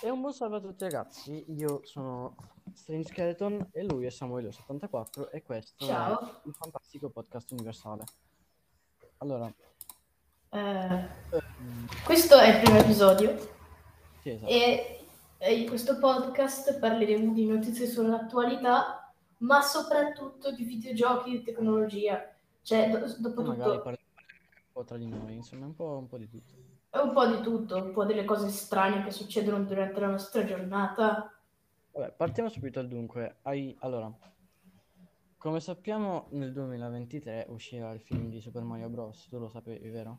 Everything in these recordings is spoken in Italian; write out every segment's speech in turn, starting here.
E un buon salve a tutti ragazzi, io sono Strange Skeleton e lui è Samuelio74 e questo Ciao. è il fantastico podcast universale. Allora, Eh, ehm, questo è il primo episodio sì, esatto. e, e in questo podcast parleremo di notizie sull'attualità, ma soprattutto di videogiochi e tecnologia. Cioè, do- dopo Poi magari tutto, parliamo un po' tra di noi, insomma, un po', un po' di tutto. È un po' di tutto, un po' delle cose strane che succedono durante la nostra giornata. Vabbè, partiamo subito al dunque. Hai- Allora, come sappiamo nel 2023 uscirà il film di Super Mario Bros. Tu lo sapevi, vero?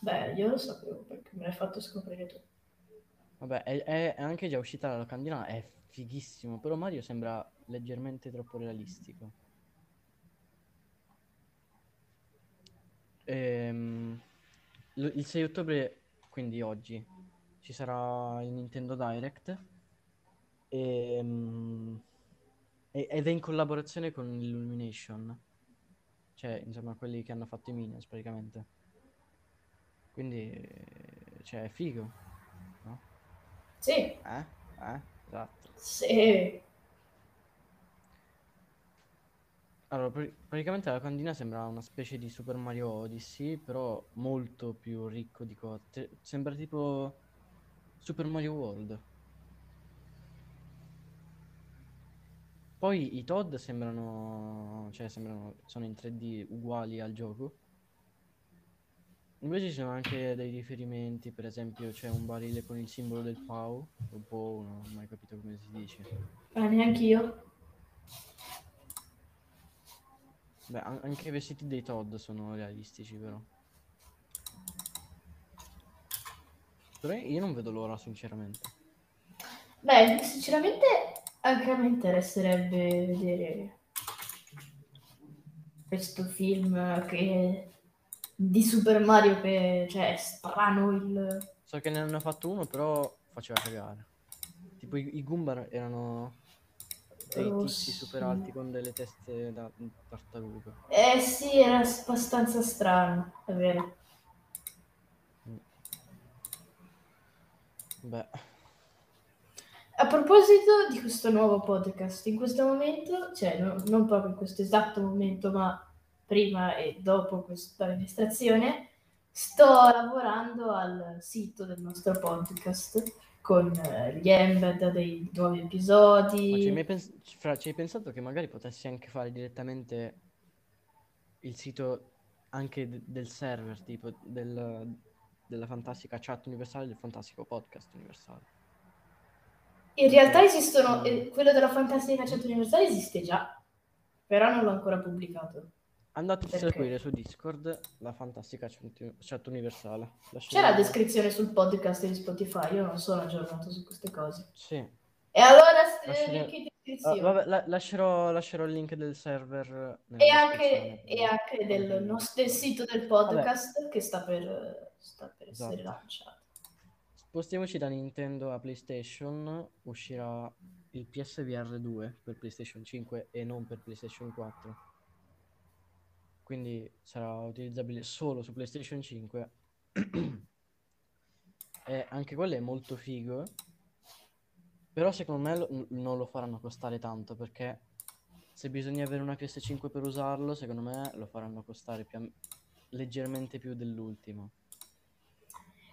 Beh, io lo sapevo perché me l'hai fatto scoprire tu. Vabbè, è, è- anche già uscita la locandina, è fighissimo, però Mario sembra leggermente troppo realistico. Ehm, il 6 ottobre, quindi oggi, ci sarà il Nintendo Direct ehm, e- ed è in collaborazione con Illumination, cioè insomma quelli che hanno fatto i Minions praticamente. Quindi, cioè, è figo, no? Sì, Eh? Eh? Esatto. sì. Allora, pr- praticamente la locandina sembra una specie di Super Mario Odyssey, però molto più ricco di cose. Sembra tipo Super Mario World. Poi i Toad sembrano, cioè sembrano, sono in 3D uguali al gioco. Invece ci sono anche dei riferimenti, per esempio c'è un barile con il simbolo del Pau, o Pou, non ho mai capito come si dice. Ma neanche io. Beh, an- anche i vestiti dei Todd sono realistici, però. Però io non vedo l'ora, sinceramente. Beh, sinceramente anche a me interesserebbe vedere questo film che di Super Mario che cioè è strano il So che ne hanno fatto uno, però faceva cagare. Tipo i, i Goomba erano dei tizi super alti con delle teste da tartaruga. Eh sì, era abbastanza strano, è vero. Mm. Beh, A proposito di questo nuovo podcast, in questo momento, cioè no- non proprio in questo esatto momento, ma prima e dopo questa registrazione, sto lavorando al sito del nostro podcast con eh, gli embed dei nuovi ma ci hai, episodi. pens- Fra, ci hai pensato che magari potessi anche fare direttamente il sito anche de- del server, tipo del- della fantastica chat universale del fantastico podcast universale? In realtà esistono, eh, quello della Fantastica Chat Universale esiste già, però non l'ho ancora pubblicato. Andate a seguire su Discord la fantastica chat universale. C'è la descrizione sul podcast di Spotify, io non sono aggiornato su queste cose. Sì. E allora Lascerò- link in descrizione. vabbè, la- lascerò, lascerò il link del server E anche, e anche del, nostro, del sito del podcast che sta per, sta per essere Esatto. lanciato. Spostiamoci da Nintendo a PlayStation, uscirà il PSVR 2 per PlayStation 5 e non per PlayStation 4. Quindi sarà utilizzabile solo su PlayStation 5. e anche quello è molto figo. Però secondo me lo- non lo faranno costare tanto perché se bisogna avere una PS5 per usarlo, secondo me lo faranno costare più- leggermente più dell'ultimo.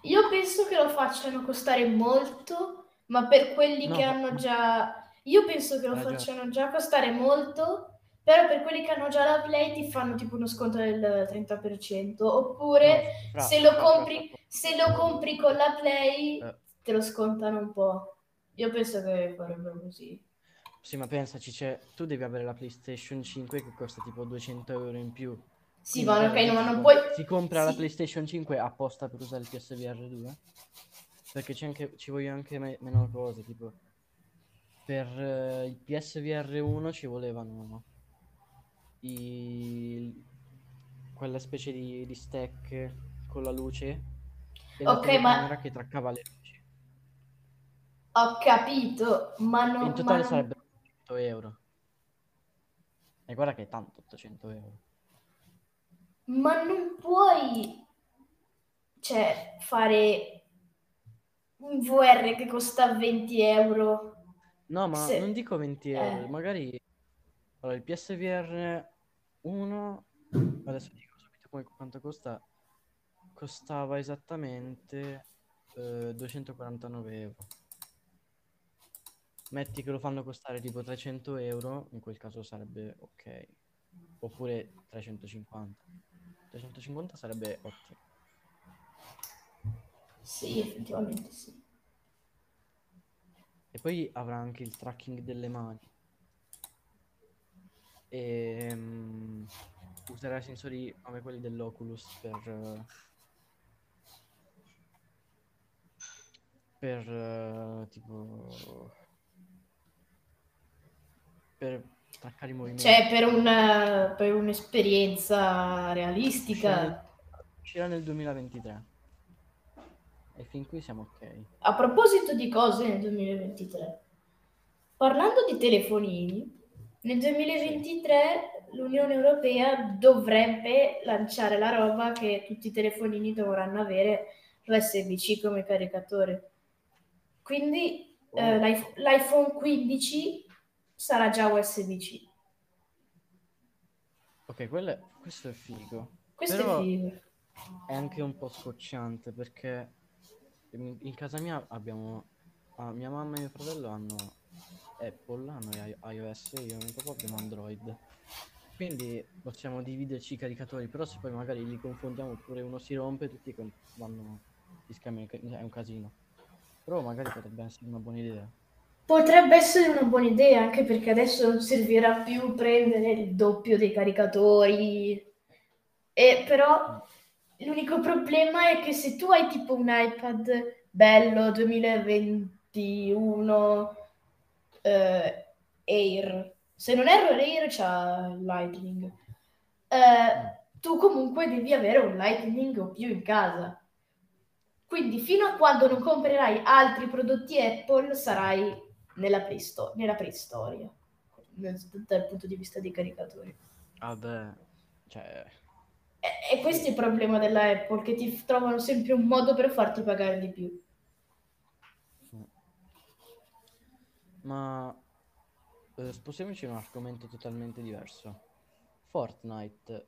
Io penso che lo facciano costare molto, ma per quelli No, che hanno già... Io penso che lo facciano già costare molto, però per quelli che hanno già la Play ti fanno tipo uno sconto del 30%, oppure No, se lo compri, se lo compri con la Play Eh. te lo scontano un po'. Io penso che farebbero così. Sì, ma pensaci, cioè, tu devi avere la PlayStation 5 che costa tipo 200 euro in più. Sì, ma ok, no, ma non puoi... Si compra la sì. PlayStation 5 apposta per usare il PSVR 2? Perché anche, ci vogliono anche me- meno cose, tipo... Per eh, il PSVR 1 ci volevano i... quella specie di, di stack con la luce e la Ok, ma- che traccava le luci. Ho capito, ma non... In totale non- sarebbero 800 euro. E guarda che è tanto 800 euro. Ma non puoi, cioè, fare un VR che costa 20 euro. No, ma Se- non dico 20 euro, eh. magari allora, il PSVR 1, adesso dico subito come- quanto costa, costava esattamente eh, 249 euro. Metti che lo fanno costare tipo 300 euro, in quel caso sarebbe ok, oppure 350. 350 sarebbe ottimo. Sì, effettivamente sì. E poi avrà anche il tracking delle mani. E mm, userà sensori come quelli dell'Oculus per per eh, tipo per traccare i movimenti. Cioè, per, un- per un'esperienza realistica. uscirà nel 2023. E fin qui siamo ok. A proposito di cose nel 2023, parlando di telefonini, nel 2023 l'Unione Europea dovrebbe lanciare la roba che tutti i telefonini dovranno avere l'USB-C come caricatore. Quindi eh, Oh. l'iPh- l'iPhone 15 sarà già USB-C. Ok, quello è- questo è figo. Questo Però- è figo. È anche un po' scocciante perché in, in casa mia abbiamo. ah, mia mamma e mio fratello hanno Apple, hanno iOS, io e mio papà abbiamo Android. Quindi possiamo dividerci i caricatori, però se poi magari li confondiamo oppure uno si rompe, tutti vanno. Si scambiano, ca- è un casino. Però magari potrebbe essere una buona idea. Potrebbe essere una buona idea anche perché adesso non servirà più prendere il doppio dei caricatori. E però l'unico problema è che se tu hai tipo un iPad bello 2021 eh, Air, se non erro l'Air c'ha Lightning, eh, tu comunque devi avere un Lightning o più in casa. Quindi fino a quando non comprerai altri prodotti Apple sarai nella, preisto- nella preistoria nel- dal punto di vista dei caricatori. Vabbè, cioè. E, e questo è il problema della Apple, che ti trovano sempre un modo per farti pagare di più. Ma eh, spostiamoci in un argomento totalmente diverso. Fortnite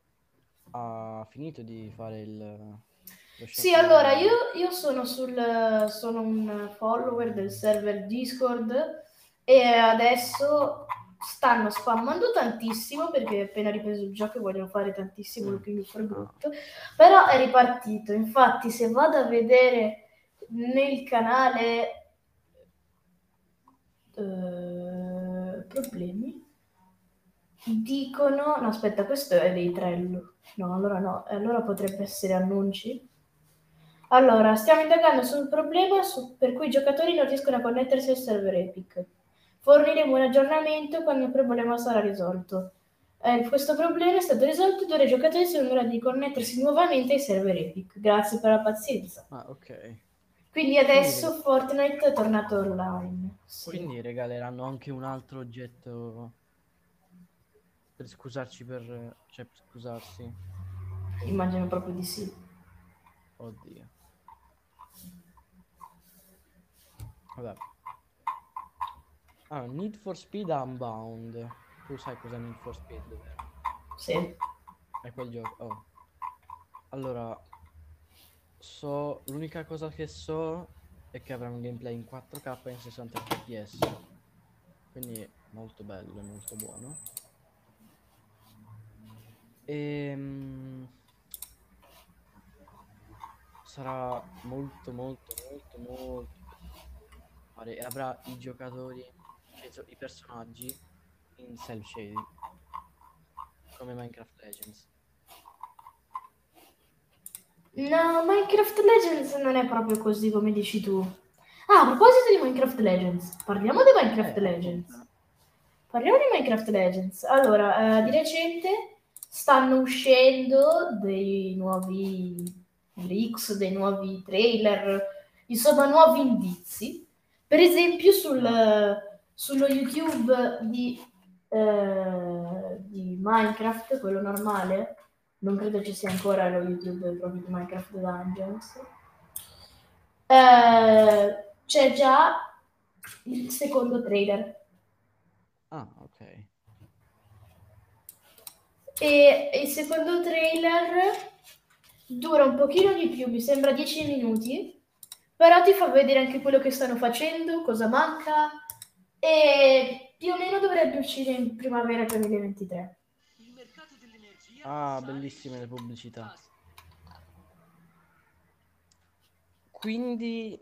ha finito di fare il... lo Sì, allora io, io sono, sul, sono un follower del server Discord e adesso stanno spammando tantissimo perché appena ripreso il gioco vogliono fare tantissimo Mm. Looking for Good, però è ripartito. Infatti, se vado a vedere nel canale eh, problemi, dicono... No, aspetta, questo è dei Trello. No, allora no, allora potrebbe essere annunci. Allora, stiamo indagando sul problema su- per cui i giocatori non riescono a connettersi al server Epic. Forniremo un aggiornamento quando il problema sarà risolto. Eh, questo problema è stato risolto e ora i giocatori sono in grado di connettersi nuovamente ai server Epic. Grazie per la pazienza. Ah, ok. Quindi adesso Fortnite è tornato online. Sì. Quindi regaleranno anche un altro oggetto per scusarci per... cioè per scusarsi. Immagino proprio di sì. Oddio. Vabbè. Ah, Need for Speed Unbound. Tu sai cos'è Need for Speed, vero? Sì. È quel gioco. Oh. Allora, so, l'unica cosa che so è che avrà un gameplay in 4K e in 60 fps. Quindi molto bello e molto buono. Ehm, sarà molto molto molto molto e avrà i giocatori, cioè i personaggi in cel shading come Minecraft Legends. No, Minecraft Legends non è proprio così come dici tu. Ah, a proposito di Minecraft Legends, parliamo di Minecraft Eh, Legends. Parliamo di Minecraft Legends. Allora, eh, di recente stanno uscendo dei nuovi leaks, dei nuovi trailer, insomma, nuovi indizi. Per esempio, sul, sullo YouTube di, eh, di Minecraft, quello normale, non credo ci sia ancora lo YouTube proprio di Minecraft Dungeons. Eh, c'è già il secondo trailer. Ah, ok. E il secondo trailer dura un pochino di più, mi sembra 10 minuti, però ti fa vedere anche quello che stanno facendo, cosa manca e più o meno dovrebbe uscire in primavera 2023. Ah, bellissime le pubblicità. Quindi,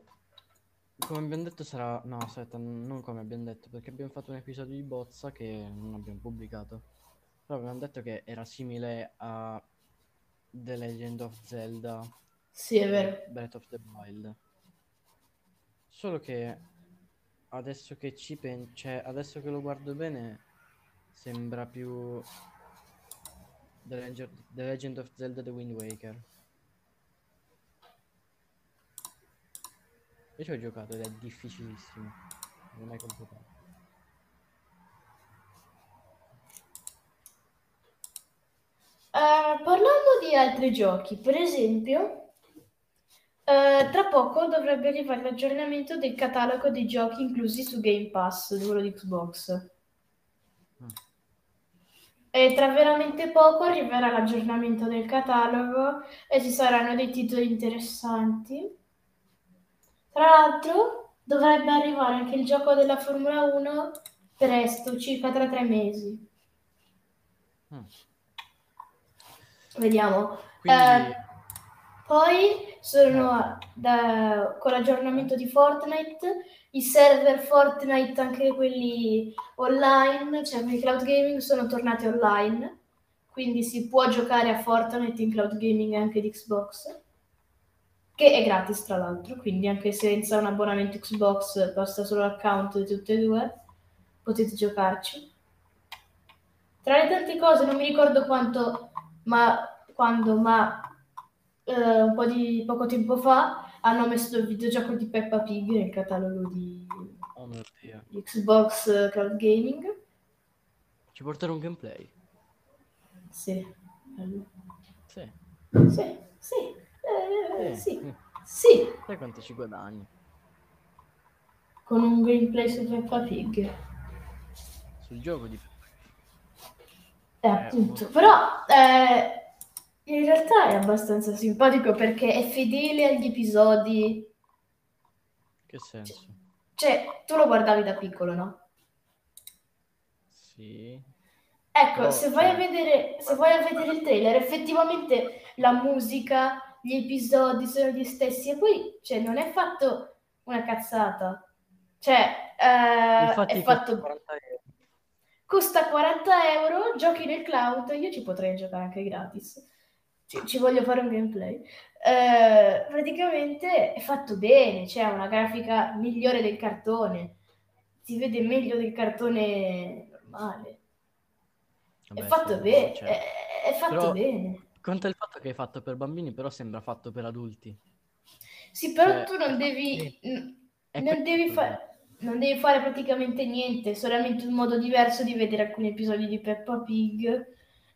come abbiamo detto, sarà. No, aspetta, non come abbiamo detto, perché abbiamo fatto un episodio di bozza che non abbiamo pubblicato. Però abbiamo detto che era simile a The Legend of Zelda Sì, è vero. Breath of the Wild. Solo che adesso che ci penso, cioè adesso che lo guardo bene, sembra più The Legend, The Legend of Zelda The Wind Waker. Io ci ho giocato ed è difficilissimo. Non ho mai completato. Eh, parlando di altri giochi, per esempio, eh, tra poco dovrebbe arrivare l'aggiornamento del catalogo dei giochi inclusi su Game Pass, quello di Xbox. E tra veramente poco arriverà l'aggiornamento del catalogo e ci saranno dei titoli interessanti. Tra l'altro, dovrebbe arrivare anche il gioco della Formula 1 presto, circa tra tre mesi. Mm. Vediamo. Quindi, Eh, poi sono da- con l'aggiornamento di Fortnite, i server Fortnite, anche quelli online, cioè per i cloud gaming, sono tornati online. Quindi si può giocare a Fortnite in cloud gaming anche di Xbox, che è gratis tra l'altro, quindi anche senza un abbonamento Xbox, basta solo l'account di tutte e due, potete giocarci. Tra le tante cose, non mi ricordo quanto, ma quando, ma eh, un po' di poco tempo fa hanno messo il videogioco di Peppa Pig nel catalogo di, oh di Xbox eh, Cloud Gaming. Ci porterà un gameplay? Sì, bello. Sì. sì, sì, eh, Sì. sì, sì, Sai quanto ci guadagni? con un gameplay su Peppa Pig. Sul gioco di... Eh, appunto, però eh, in realtà è abbastanza simpatico perché è fedele agli episodi. Che senso? Cioè, tu lo guardavi da piccolo, no? Sì. Ecco, Però, se vai a cioè- vedere, se vai a vedere il trailer, effettivamente la musica, gli episodi sono gli stessi e poi, cioè, non è fatto una cazzata. Cioè, eh, è fatto... 40 euro. Costa 40 euro, giochi nel cloud, io ci potrei giocare anche gratis. Ci, ci voglio fare un gameplay. Eh, praticamente è fatto bene, c'è una grafica migliore del cartone, si vede meglio del cartone normale. Vabbè, è fatto sì, bene, cioè, è, è fatto però- bene. Conta il fatto che è fatto per bambini, però sembra fatto per adulti. Sì, però cioè, tu non devi, n- non devi fare, non devi fare praticamente niente, solamente un modo diverso di vedere alcuni episodi di Peppa Pig,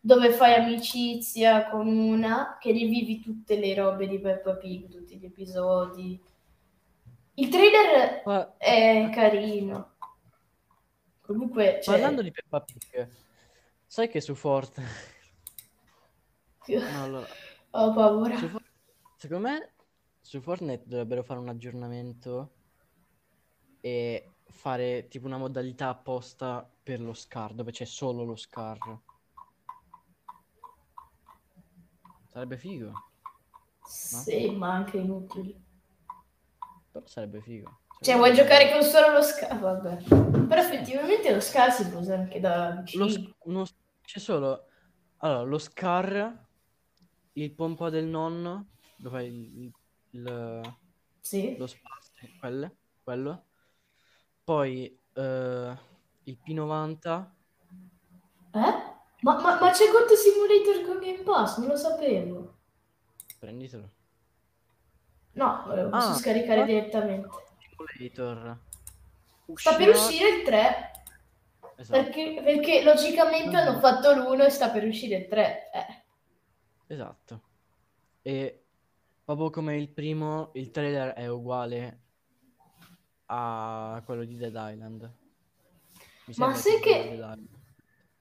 dove fai amicizia con una, che rivivi tutte le robe di Peppa Pig, tutti gli episodi. Il trailer Ma- è carino. Comunque, cioè, Parlando di Peppa Pig, sai che su Fortnite... No, allora, ho paura. For- secondo me su Fortnite dovrebbero fare un aggiornamento e fare tipo una modalità apposta per lo SCAR, dove c'è solo lo SCAR. Sarebbe figo, Sì, ma anche inutili. però sarebbe figo. Cioè, vuoi giocare con solo lo SCA? Vabbè. Però effettivamente lo SCA si può usare anche da vicino. Lo s- uno c'è solo allora, lo SCAR, il pompa del nonno, dove il, il- il- Sì. lo spazio, quelle, quello. Poi eh, il P90, Eh? Ma, ma, ma c'è Goat Simulator con Game Pass? Non lo sapevo. prenditelo. No, lo posso Ah, scaricare direttamente. Simulator. Sta per Uscirà- uscire il 3, Esatto, perché, perché logicamente Mhm. hanno fatto l'1 e sta per uscire il 3. Eh. esatto. E proprio come il primo, il trailer è uguale a quello di Dead Island. Mi Ma sai che-.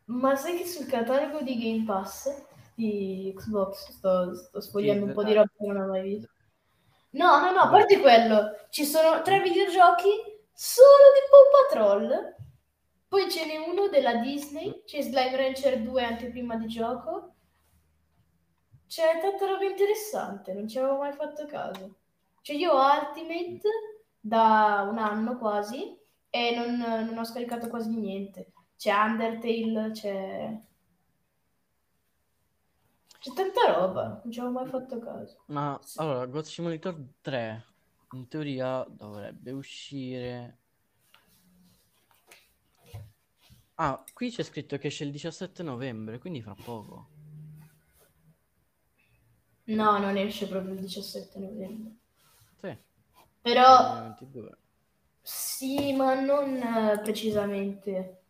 Ma sai che sul catalogo di Game Pass di Xbox sto, sto sfogliando un po' di roba che non ho mai visto. No, no, no, a parte quello, ci sono tre videogiochi solo di Paw Patrol. Poi ce n'è uno della Disney, c'è Slime Rancher 2 anteprima di gioco. C'è tanta roba interessante, non ci avevo mai fatto caso. Cioè io ho Ultimate da un anno quasi e non, non ho scaricato quasi niente. C'è Undertale, c'è... C'è tanta roba, non ci avevo mai fatto caso. Ma allora, God Simulator 3 in teoria dovrebbe uscire. Ah, qui c'è scritto che esce il 17 novembre, quindi fra poco. No, non esce proprio il 17 novembre. Sì, Però 2022. sì, ma non eh, precisamente.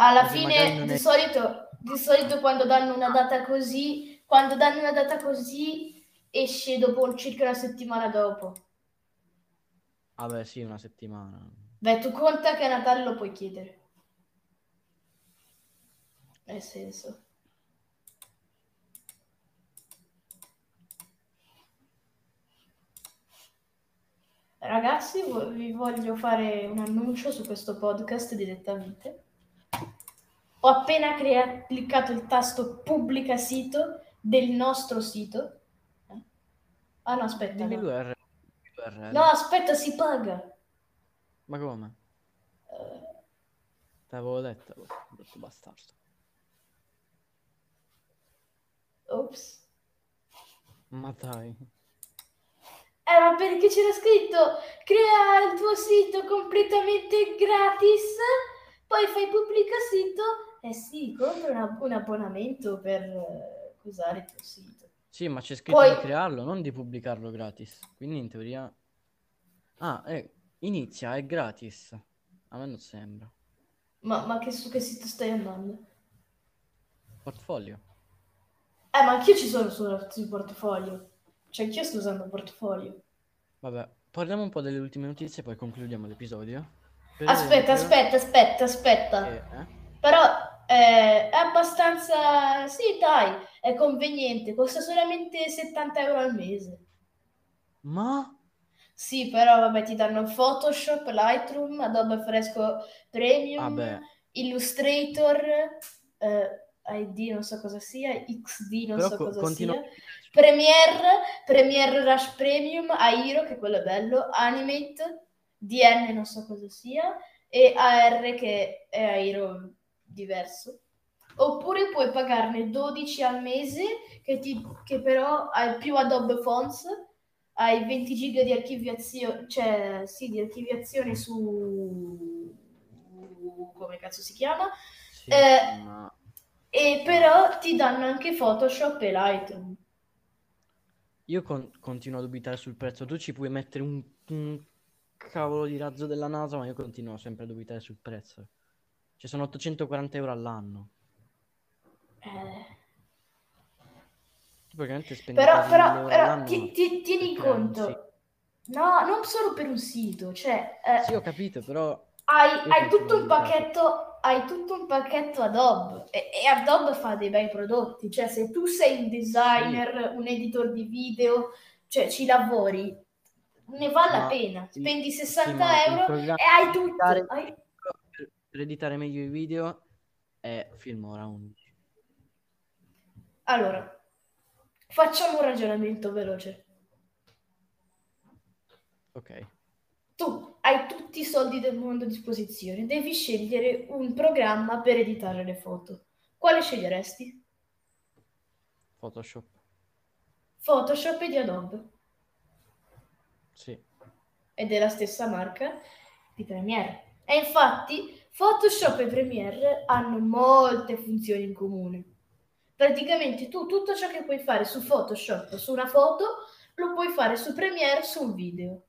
Alla magari fine, di è- solito, di solito quando danno una data così, quando danno una data così, esce dopo circa una settimana dopo. Vabbè, sì, una settimana. Beh, tu conta che a Natale lo puoi chiedere. Nel senso. Ragazzi, vi voglio fare un annuncio su questo podcast direttamente. Ho appena crea- cliccato il tasto pubblica sito del nostro sito. Eh? Ah no, aspetta. Dimmi No, l'URL. l'URL. No, aspetta, si paga. Ma come? Eh, T'avevo detto, brutto bastardo. ops. Ma dai. Eh, ma perché c'era scritto crea il tuo sito completamente gratis, poi fai pubblica sito. Eh sì, compra una- un abbonamento per eh, usare il tuo sito. Sì, ma c'è scritto Poi- di crearlo, non di pubblicarlo gratis. Quindi in teoria... Ah, eh, inizia, è gratis. A me non sembra. Ma, ma che, su che sito stai andando? Portfolio. Eh, ma anch'io ci sono sul, sul portfolio. Cioè, anch'io sto usando portfolio. Vabbè, parliamo un po' delle ultime notizie, poi concludiamo l'episodio. Aspetta, aspetta, aspetta, aspetta. Eh? Però eh, è abbastanza... Sì, dai, è conveniente. Costa solamente 70 euro al mese. Ma... Sì, però vabbè, ti danno Photoshop, Lightroom, Adobe Fresco Premium, Vabbè, Illustrator, eh, ID non so cosa sia, XD non però so co- cosa continua- sia, Premiere, Premiere Rush Premium, Airo, che quello è bello, Animate, DN non so cosa sia, e AR che è Airo diverso. Oppure puoi pagarne 12 al mese, che, ti- che però hai più Adobe Fonts, hai 20 giga di archiviazione, cioè sì, di archiviazione su... come cazzo si chiama? sì, Eh, ma... E però ti danno anche Photoshop e Lightroom. Io con- continuo a dubitare sul prezzo. Tu ci puoi mettere un, un cavolo di razzo della NASA, ma io continuo sempre a dubitare sul prezzo. Ci sono 840 euro all'anno. Eh, praticamente spendi Però, però, 1000 euro però ti- ti- tieni conto. No, non solo per un sito, cioè eh, Sì, ho capito, però hai, hai tutto un pacchetto, hai tutto un pacchetto Adobe e, e Adobe fa dei bei prodotti, cioè se tu sei un designer, un editor di video, cioè ci lavori, ne vale la pena, sì, spendi sì, 60 ma il euro e hai per tutto. editare hai- per, per editare meglio i video è Filmora 11. Allora, facciamo un ragionamento veloce. Ok. Tu hai tutti i soldi del mondo a disposizione, devi scegliere un programma per editare le foto. Quale sceglieresti? Photoshop. Photoshop e di Adobe. Sì. Ed è la stessa marca di Premiere. E infatti Photoshop e Premiere hanno molte funzioni in comune. Praticamente tu tutto ciò che puoi fare su Photoshop su una foto lo puoi fare su Premiere su un video.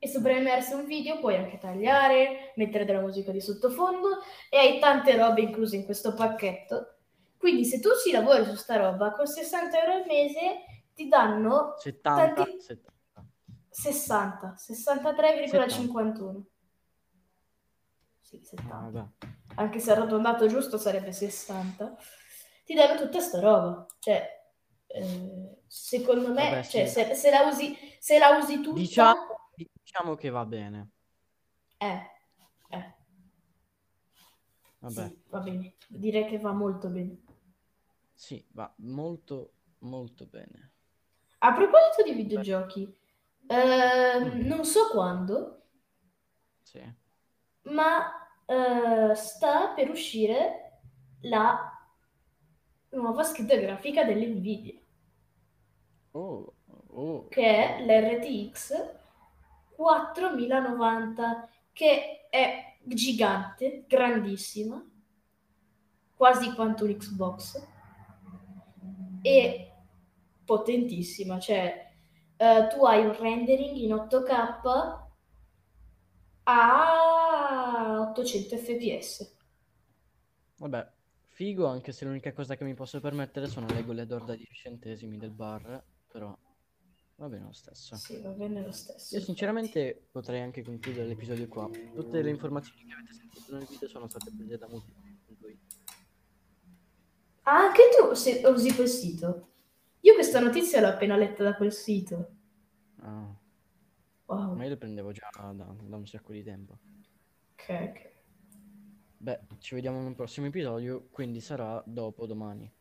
E su Premiere su un video puoi anche tagliare, mettere della musica di sottofondo e hai tante robe incluse in questo pacchetto. Quindi se tu ci lavori su sta roba con 60 euro al mese ti danno 70, Tanti- 70. 60, 63,51. Sì, 70. Ah. Anche se arrotondato giusto sarebbe 60. Ti danno tutta sta roba. Cioè, eh, secondo me, Vabbè, cioè, sì. se, se la usi, se la usi tutta... Diciamo, diciamo che va bene. Eh, eh, Vabbè, sì, va bene. Direi che va molto bene. sì, va molto, molto bene. A proposito di videogiochi, Mm. non so quando, Sì. ma eh, sta per uscire la nuova scheda grafica dell'Nvidia, Oh, oh. che è l'RTX 4090, che è gigante, grandissima, quasi quanto un Xbox, e potentissima, cioè eh, tu hai un rendering in 8K a 800 fps. Vabbè, figo, anche se l'unica cosa che mi posso permettere sono le goledor da 10 centesimi del bar, però va bene lo stesso. Sì, va bene lo stesso. Io sinceramente potrei anche concludere l'episodio qua. Tutte le informazioni che avete sentito nel video sono state prese da multi.it. Ah, anche tu se usi quel sito? Io questa notizia l'ho appena letta da quel sito. Ah, Wow, ma io le prendevo già da, da un sacco di tempo. ok, ok. Beh, ci vediamo in un prossimo episodio, quindi sarà dopo domani.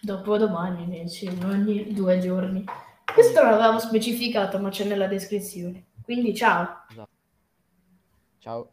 Dopo domani invece, ogni due giorni. Questo non l'avevamo specificato, ma c'è nella descrizione. Quindi ciao. Esatto. Ciao.